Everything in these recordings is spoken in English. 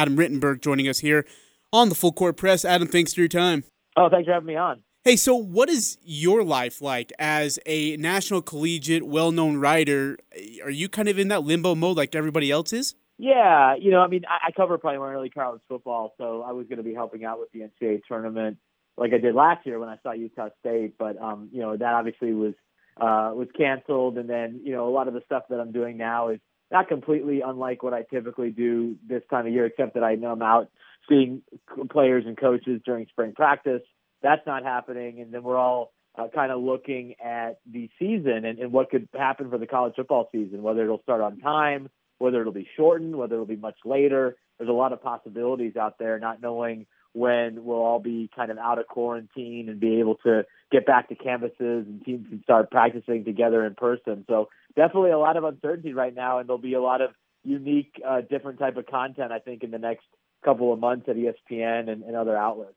Adam Rittenberg joining us here on the Full Court Press. Adam, thanks for your time. Oh, thanks for having me on. Hey, so what is your life like as a national collegiate, well known writer? Are you kind of in that limbo mode like everybody else is? Yeah, you know, I mean, I, I cover primarily college football, so I was going to be helping out with the NCAA tournament like I did last year when I saw Utah State, but um, you know, that obviously was uh, was canceled, and then you know, a lot of the stuff that I'm doing now is not completely unlike what I typically do this time of year, except that I know I'm out seeing players and coaches during spring practice that's not happening, and then we're all uh, kind of looking at the season and, and what could happen for the college football season, whether it'll start on time, whether it'll be shortened, whether it'll be much later. There's a lot of possibilities out there, not knowing when we'll all be kind of out of quarantine and be able to get back to campuses and teams can start practicing together in person. So definitely a lot of uncertainty right now, and there'll be a lot of unique, uh, different type of content I think in the next couple of months at ESPN and, and other outlets.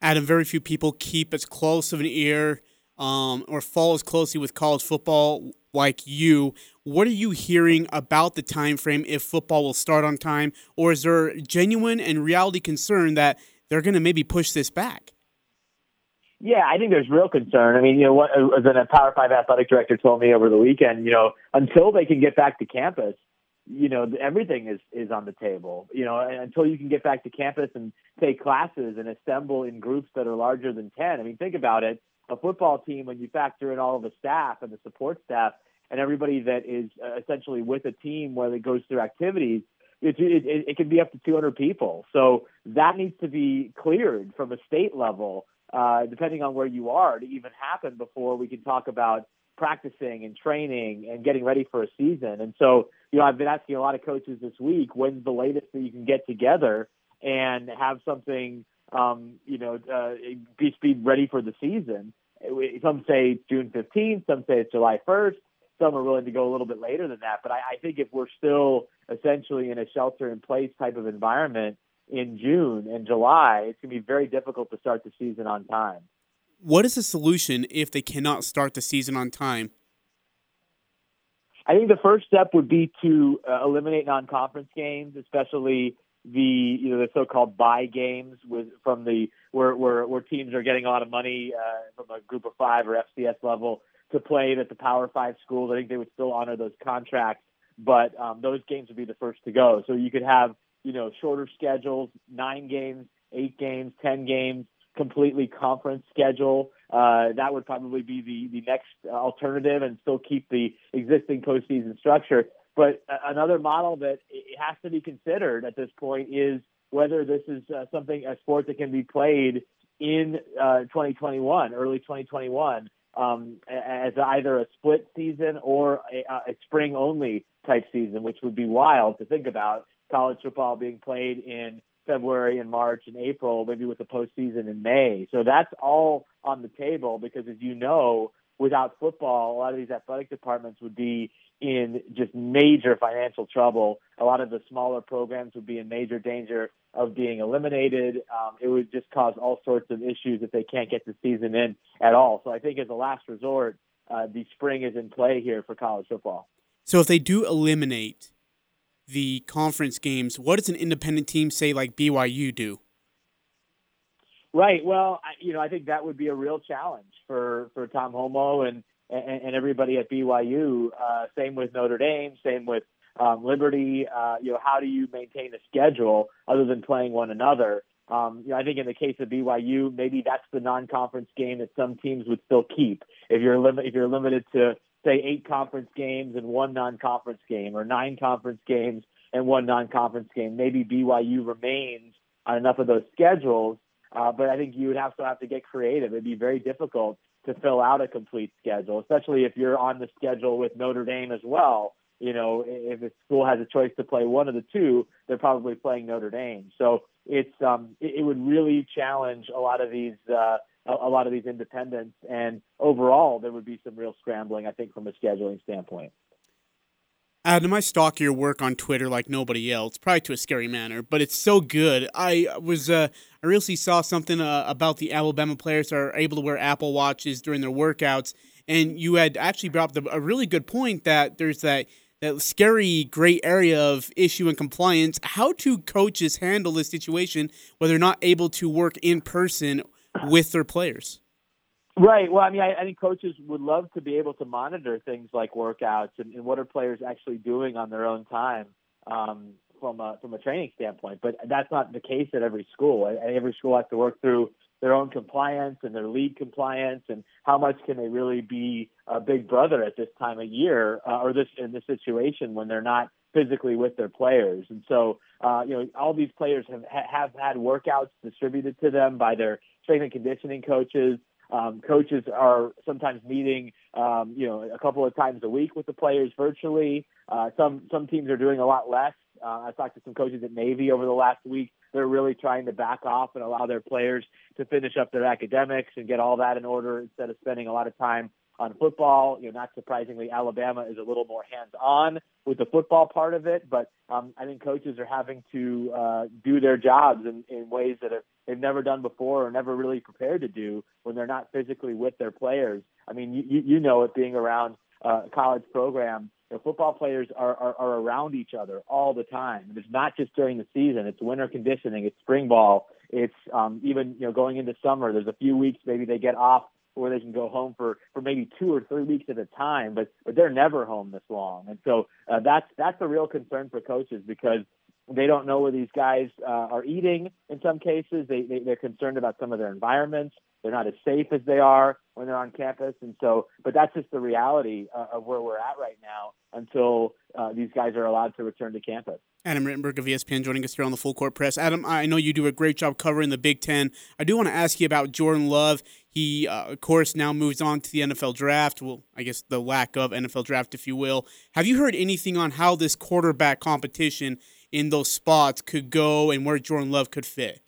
Adam, very few people keep as close of an ear um, or follow as closely with college football like you. What are you hearing about the time frame if football will start on time, or is there genuine and reality concern that they're going to maybe push this back? Yeah, I think there's real concern. I mean, you know, what as a Power Five athletic director told me over the weekend, you know, until they can get back to campus, you know everything is is on the table you know until you can get back to campus and take classes and assemble in groups that are larger than 10 i mean think about it a football team when you factor in all of the staff and the support staff and everybody that is uh, essentially with a team whether it goes through activities it, it, it can be up to 200 people so that needs to be cleared from a state level uh, depending on where you are to even happen before we can talk about practicing and training and getting ready for a season. And so, you know, I've been asking a lot of coaches this week, when's the latest that you can get together and have something, um, you know, uh, be, be ready for the season. Some say June 15th, some say it's July 1st. Some are willing to go a little bit later than that. But I, I think if we're still essentially in a shelter in place type of environment in June and July, it's going to be very difficult to start the season on time. What is the solution if they cannot start the season on time? I think the first step would be to uh, eliminate non-conference games, especially the you know the so-called buy games with from the where where, where teams are getting a lot of money uh, from a group of five or FCS level to play at the Power Five schools. I think they would still honor those contracts, but um, those games would be the first to go. So you could have you know shorter schedules, nine games, eight games, ten games, completely conference schedule. Uh, that would probably be the, the next alternative and still keep the existing postseason structure. But another model that has to be considered at this point is whether this is uh, something, a sport that can be played in uh, 2021, early 2021, um, as either a split season or a, a spring only type season, which would be wild to think about college football being played in February and March and April, maybe with the postseason in May. So that's all on the table because, as you know, without football, a lot of these athletic departments would be in just major financial trouble. A lot of the smaller programs would be in major danger of being eliminated. Um, it would just cause all sorts of issues if they can't get the season in at all. So I think as a last resort, uh, the spring is in play here for college football. So if they do eliminate the conference games, what does an independent team say like BYU do? Right. Well, I, you know, I think that would be a real challenge for for Tom Holmoe and and, and everybody at BYU. Uh, same with Notre Dame. Same with um, Liberty. Uh, you know, how do you maintain a schedule other than playing one another? Um, you know, I think in the case of BYU, maybe that's the non-conference game that some teams would still keep. If you're if you're limited to say eight conference games and one non-conference game, or nine conference games and one non-conference game. Maybe BYU remains on enough of those schedules, uh, but I think you would to have to get creative. It'd be very difficult to fill out a complete schedule, especially if you're on the schedule with Notre Dame as well. You know, if a school has a choice to play one of the two, they're probably playing Notre Dame. So it's um, it, would really challenge a lot of these uh, a lot of these independents. And overall, there would be some real scrambling, I think, from a scheduling standpoint. Adam, I stalk your work on Twitter like nobody else, probably to a scary manner, but it's so good. I was, uh, I recently saw something uh, about the Alabama players are able to wear Apple Watches during their workouts, and you had actually brought up a really good point that there's that that scary gray area of issue and compliance. How do coaches handle this situation where they're not able to work in person with their players? Right. Well, I mean, I, I think coaches would love to be able to monitor things like workouts and, and what are players actually doing on their own time um, from a from a training standpoint. But that's not the case at every school. Every school has to work through their own compliance and their league compliance and how much can they really be a big brother at this time of year uh, or this in this situation when they're not physically with their players. And so, uh, you know, all these players have have had workouts distributed to them by their strength and conditioning coaches. Um, coaches are sometimes meeting, um, you know, a couple of times a week with the players virtually. Uh, some some teams are doing a lot less. Uh, I talked to some coaches at Navy over the last week. They're really trying to back off and allow their players to finish up their academics and get all that in order instead of spending a lot of time on football. You know, not surprisingly, Alabama is a little more hands-on with the football part of it, but um, I think coaches are having to uh, do their jobs in, in ways that have, they've never done before or never really prepared to do when they're not physically with their players. I mean, you, you know it being around uh, college program. You football players are, are, are around each other all the time. It's not just during the season. It's winter conditioning. It's spring ball. It's um, even you know going into summer. There's a few weeks maybe they get off where they can go home for for maybe two or three weeks at a time, but but they're never home this long, and so uh, that's that's a real concern for coaches because they don't know where these guys uh, are eating. In some cases, they, they they're concerned about some of their environments. They're not as safe as they are when they're on campus, and so. But that's just the reality uh, of where we're at right now until uh, these guys are allowed to return to campus. Adam Rittenberg of ESPN joining us here on the Full Court Press. Adam, I know you do a great job covering the Big Ten. I do want to ask you about Jordan Love. He, uh, of course, now moves on to the NFL draft. Well, I guess the lack of NFL draft, if you will. Have you heard anything on how this quarterback competition in those spots could go and where Jordan Love could fit?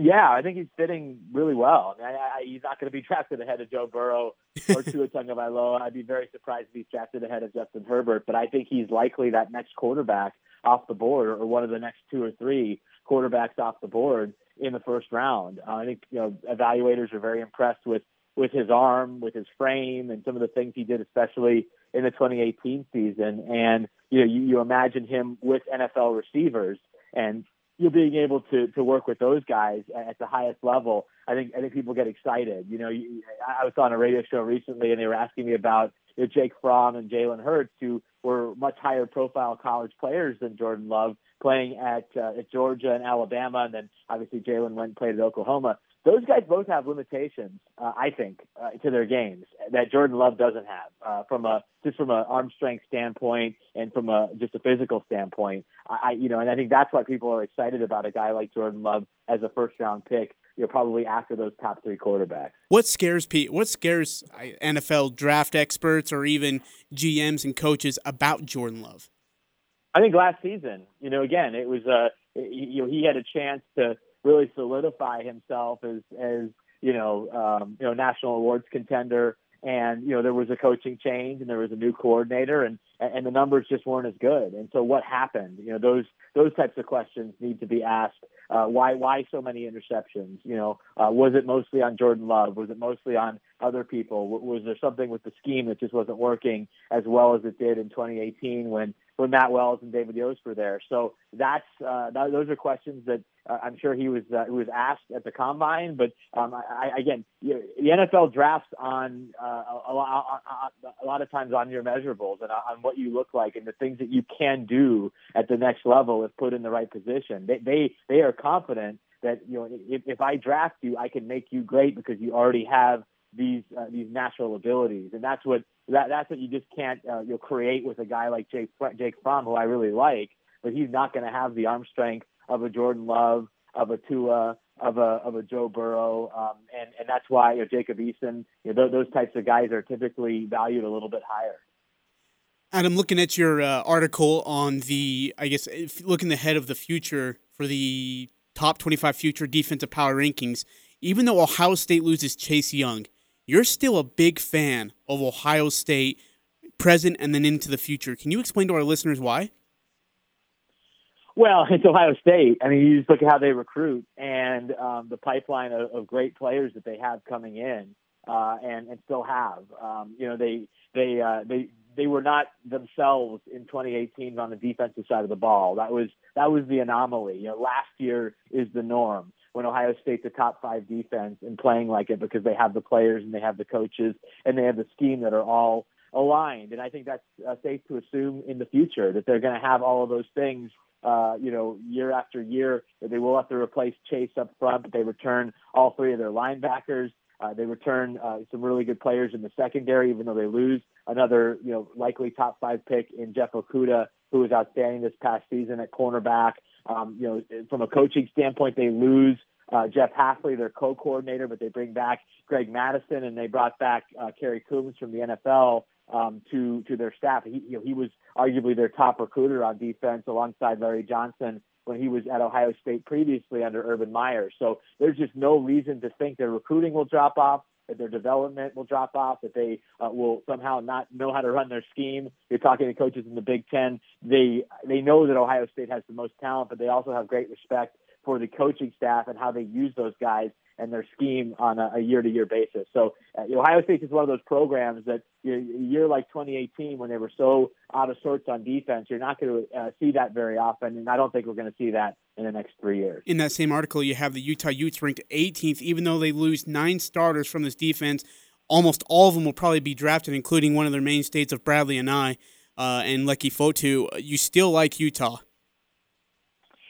Yeah, I think he's fitting really well. I mean, I, I, he's not going to be drafted ahead of Joe Burrow or Tua Tagovailoa. I'd be very surprised if he's drafted ahead of Justin Herbert, but I think he's likely that next quarterback off the board or one of the next two or three quarterbacks off the board in the first round. Uh, I think you know evaluators are very impressed with with his arm, with his frame, and some of the things he did, especially in the 2018 season. And you know, you, you imagine him with NFL receivers, and you being able to to work with those guys at the highest level. I think I think people get excited. You know, you, I was on a radio show recently, and they were asking me about you know, Jake Fromm and Jalen Hurts, who were much higher profile college players than Jordan Love, playing at uh, at Georgia and Alabama, and then obviously Jalen went and played at Oklahoma. Those guys both have limitations, uh, I think, uh, to their games that Jordan Love doesn't have uh, from a just from an arm strength standpoint and from a just a physical standpoint. I, you know, and I think that's why people are excited about a guy like Jordan Love as a first round pick you know, probably after those top three quarterbacks. What scares Pete? What scares NFL draft experts or even GMs and coaches about Jordan Love? I think last season, you know, again, it was uh, you know, he had a chance to really solidify himself as as you know, um, you know, national awards contender. And you know there was a coaching change and there was a new coordinator and and the numbers just weren't as good. And so what happened? You know those those types of questions need to be asked. Uh, why why so many interceptions? You know uh, was it mostly on Jordan Love? Was it mostly on other people? Was there something with the scheme that just wasn't working as well as it did in 2018 when when Matt Wells and David Yost were there so that's uh, those are questions that uh, I'm sure he was uh, he was asked at the combine. But um, I, I, again, you the NFL drafts on uh, a, lot, a lot of times on your measurables and on what you look like and the things that you can do at the next level if put in the right position. They they, they are confident that you know if, if I draft you, I can make you great because you already have these uh, these natural abilities, and that's what that that's what you just can't uh, you'll create with a guy like Jake Jake Fromm, who I really like, but he's not going to have the arm strength of a Jordan Love, of a Tua, of a of a Joe Burrow, um, and and that's why you know, Jacob Eason, you know, those, those types of guys are typically valued a little bit higher. Adam, looking at your uh, article on the, I guess, looking ahead of the future for the top 25 future defensive power rankings, even though Ohio State loses Chase Young, you're still a big fan of Ohio State present and then into the future. Can you explain to our listeners why? Well, it's Ohio State. I mean, you just look at how they recruit and um, the pipeline of, of great players that they have coming in, uh, and and still have. Um, you know, they they uh, they they were not themselves in 2018 on the defensive side of the ball. That was that was the anomaly. You know, last year is the norm when Ohio State's a top five defense and playing like it because they have the players and they have the coaches and they have the scheme that are all aligned. And I think that's uh, safe to assume in the future that they're going to have all of those things. Uh, you know, year after year, that they will have to replace Chase up front, but they return all three of their linebackers. Uh, they return uh, some really good players in the secondary, even though they lose another, you know, likely top five pick in Jeff Okudah, who was outstanding this past season at cornerback. Um, you know, from a coaching standpoint, they lose uh, Jeff Hafley, their co-coordinator, but they bring back Greg Mattison and they brought back uh, Kerry Coombs from the NFL um, to to their staff. He you know, he was arguably their top recruiter on defense alongside Larry Johnson when he was at Ohio State previously under Urban Meyer. So there's just no reason to think their recruiting will drop off, that their development will drop off, that they uh, will somehow not know how to run their scheme. You're talking to coaches in the Big Ten. They they know that Ohio State has the most talent, but they also have great respect for the coaching staff and how they use those guys and their scheme on a year to year basis. So uh, Ohio State is one of those programs that you know, a year like 2018, when they were so out of sorts on defense, you're not going to uh, see that very often, and I don't think we're going to see that in the next three years. In that same article, you have the Utah Utes ranked 18th, even though they lose nine starters from this defense. Almost all of them will probably be drafted, including one of their main mainstays of Bradlee Anae uh, and Leki Fotu. You still like Utah?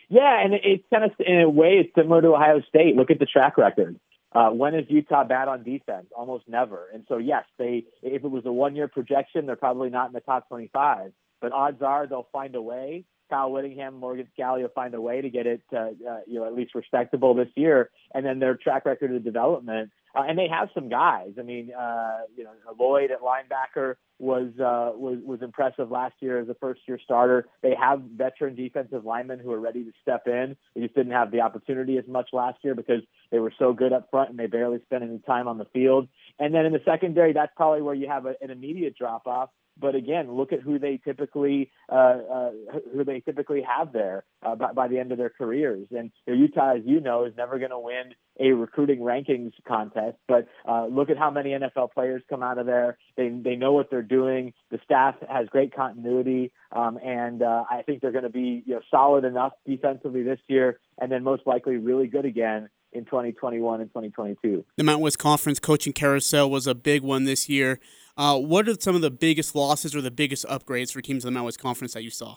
Yeah, and it's kind of in a way it's similar to Ohio State. Look at the track record. Uh, when is Utah bad on defense? Almost never. And so yes, they if it was a one year projection, they're probably not in the top 25. But odds are they'll find a way. Kyle Whittingham, Morgan Scalley will find a way to get it, uh, uh, you know, at least respectable this year. And then their track record of development, uh, and they have some guys. I mean, uh, you know, Lloyd at linebacker was uh, was was impressive last year as a first year starter. They have veteran defensive linemen who are ready to step in. They just didn't have the opportunity as much last year because they were so good up front and they barely spent any time on the field. And then in the secondary, that's probably where you have a, an immediate drop off. But again, look at who they typically uh, uh, who they typically have there uh, by, by the end of their careers. And Utah, as you know, is never going to win a recruiting rankings contest. But uh, look at how many NFL players come out of there. They they know what they're doing. The staff has great continuity, um, and uh, I think they're going to be you know solid enough defensively this year, and then most likely really good again in 2021 and 2022. The Mountain West Conference coaching carousel was a big one this year. Uh, what are some of the biggest losses or the biggest upgrades for teams in the Mountain West Conference that you saw?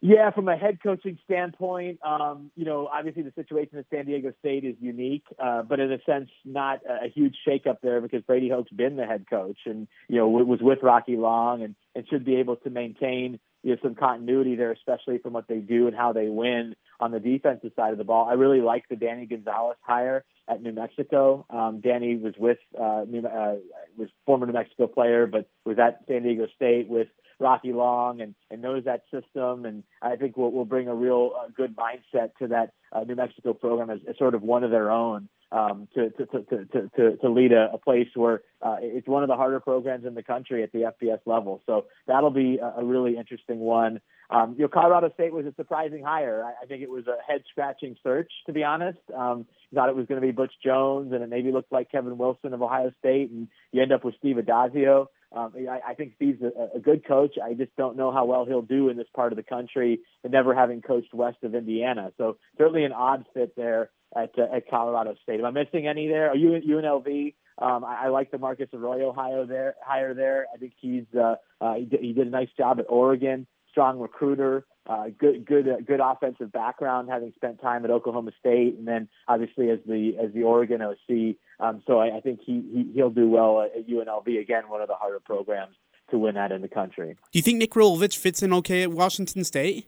Yeah, from a head coaching standpoint, um, you know, obviously the situation at San Diego State is unique, uh, but in a sense, not a, huge shakeup there because Brady Hoke's been the head coach and, you know, was with Rocky Long and, and should be able to maintain, you know, some continuity there, especially from what they do and how they win on the defensive side of the ball. I really like the Danny Gonzales hire at New Mexico. Um, Danny was with uh, New, uh, was former New Mexico player, but was at San Diego State with Rocky Long and, and knows that system. And I think will will bring a real uh, good mindset to that uh, New Mexico program as, as sort of one of their own. Um, to, to, to, to, to, to lead a, a place where uh, it's one of the harder programs in the country at the FBS level. So that'll be a, a really interesting one. Um, you know, Colorado State was a surprising hire. I, I think it was a head scratching search, to be honest. Um, thought it was going to be Butch Jones, and it maybe looked like Kevin Wilson of Ohio State, and you end up with Steve Addazio. Um, I, I think Steve's a, a good coach. I just don't know how well he'll do in this part of the country, never having coached west of Indiana. So certainly an odd fit there at uh, at Colorado State. Am I missing any there? Are you UNLV? Um, I, I like the Marcus Arroyo hire there. Hire there. I think he's uh, uh, he, did, he did a nice job at Oregon strong recruiter, uh, good good uh, good offensive background, having spent time at Oklahoma State, and then obviously as the as the Oregon OC. Um, so I, I think he, he he'll do well at UNLV again, one of the harder programs to win at in the country. Do you think Nick Rolovich fits in okay at Washington State?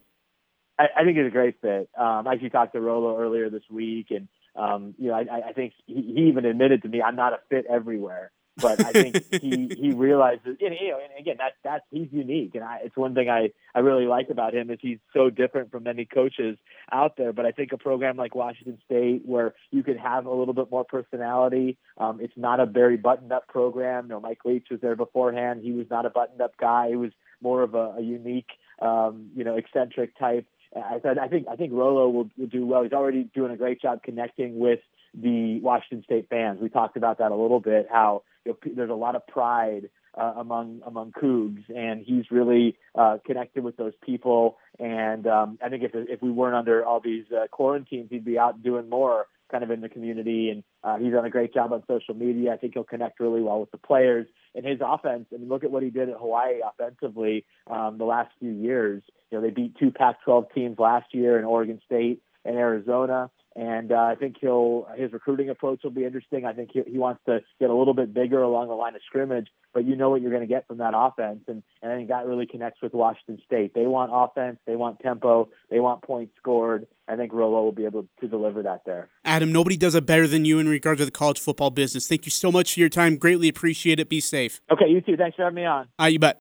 I, I think he's a great fit. Um, I actually talked to Rolo earlier this week, and um, you know I, I think he, he even admitted to me I'm not a fit everywhere but I think he he realizes, you know, and again, that that's he's unique, and I, it's one thing I I really like about him is he's so different from many coaches out there. But I think a program like Washington State, where you can have a little bit more personality, um, it's not a very buttoned up program. You know, Mike Leach was there beforehand; he was not a buttoned up guy. He was more of a, a unique, um, you know, eccentric type. I said I think I think Rolo will, will do well. He's already doing a great job connecting with the Washington State fans. We talked about that a little bit. How you know, there's a lot of pride uh, among among Cougs, and he's really uh, connected with those people. And um, I think if if we weren't under all these uh, quarantines, he'd be out doing more kind of in the community. And uh, he's done a great job on social media. I think he'll connect really well with the players. And his offense, I mean, look at what he did at Hawaii offensively um, the last few years. You know, they beat two Pac-12 teams last year in Oregon State and Arizona. And uh, I think he'll his recruiting approach will be interesting. I think he, he wants to get a little bit bigger along the line of scrimmage, but you know what you're going to get from that offense. And, and I think that really connects with Washington State. They want offense, they want tempo, they want points scored. I think Rolo will be able to deliver that there. Adam, nobody does it better than you in regards to the college football business. Thank you so much for your time. Greatly appreciate it. Be safe. Okay, you too. Thanks for having me on. Uh, you bet.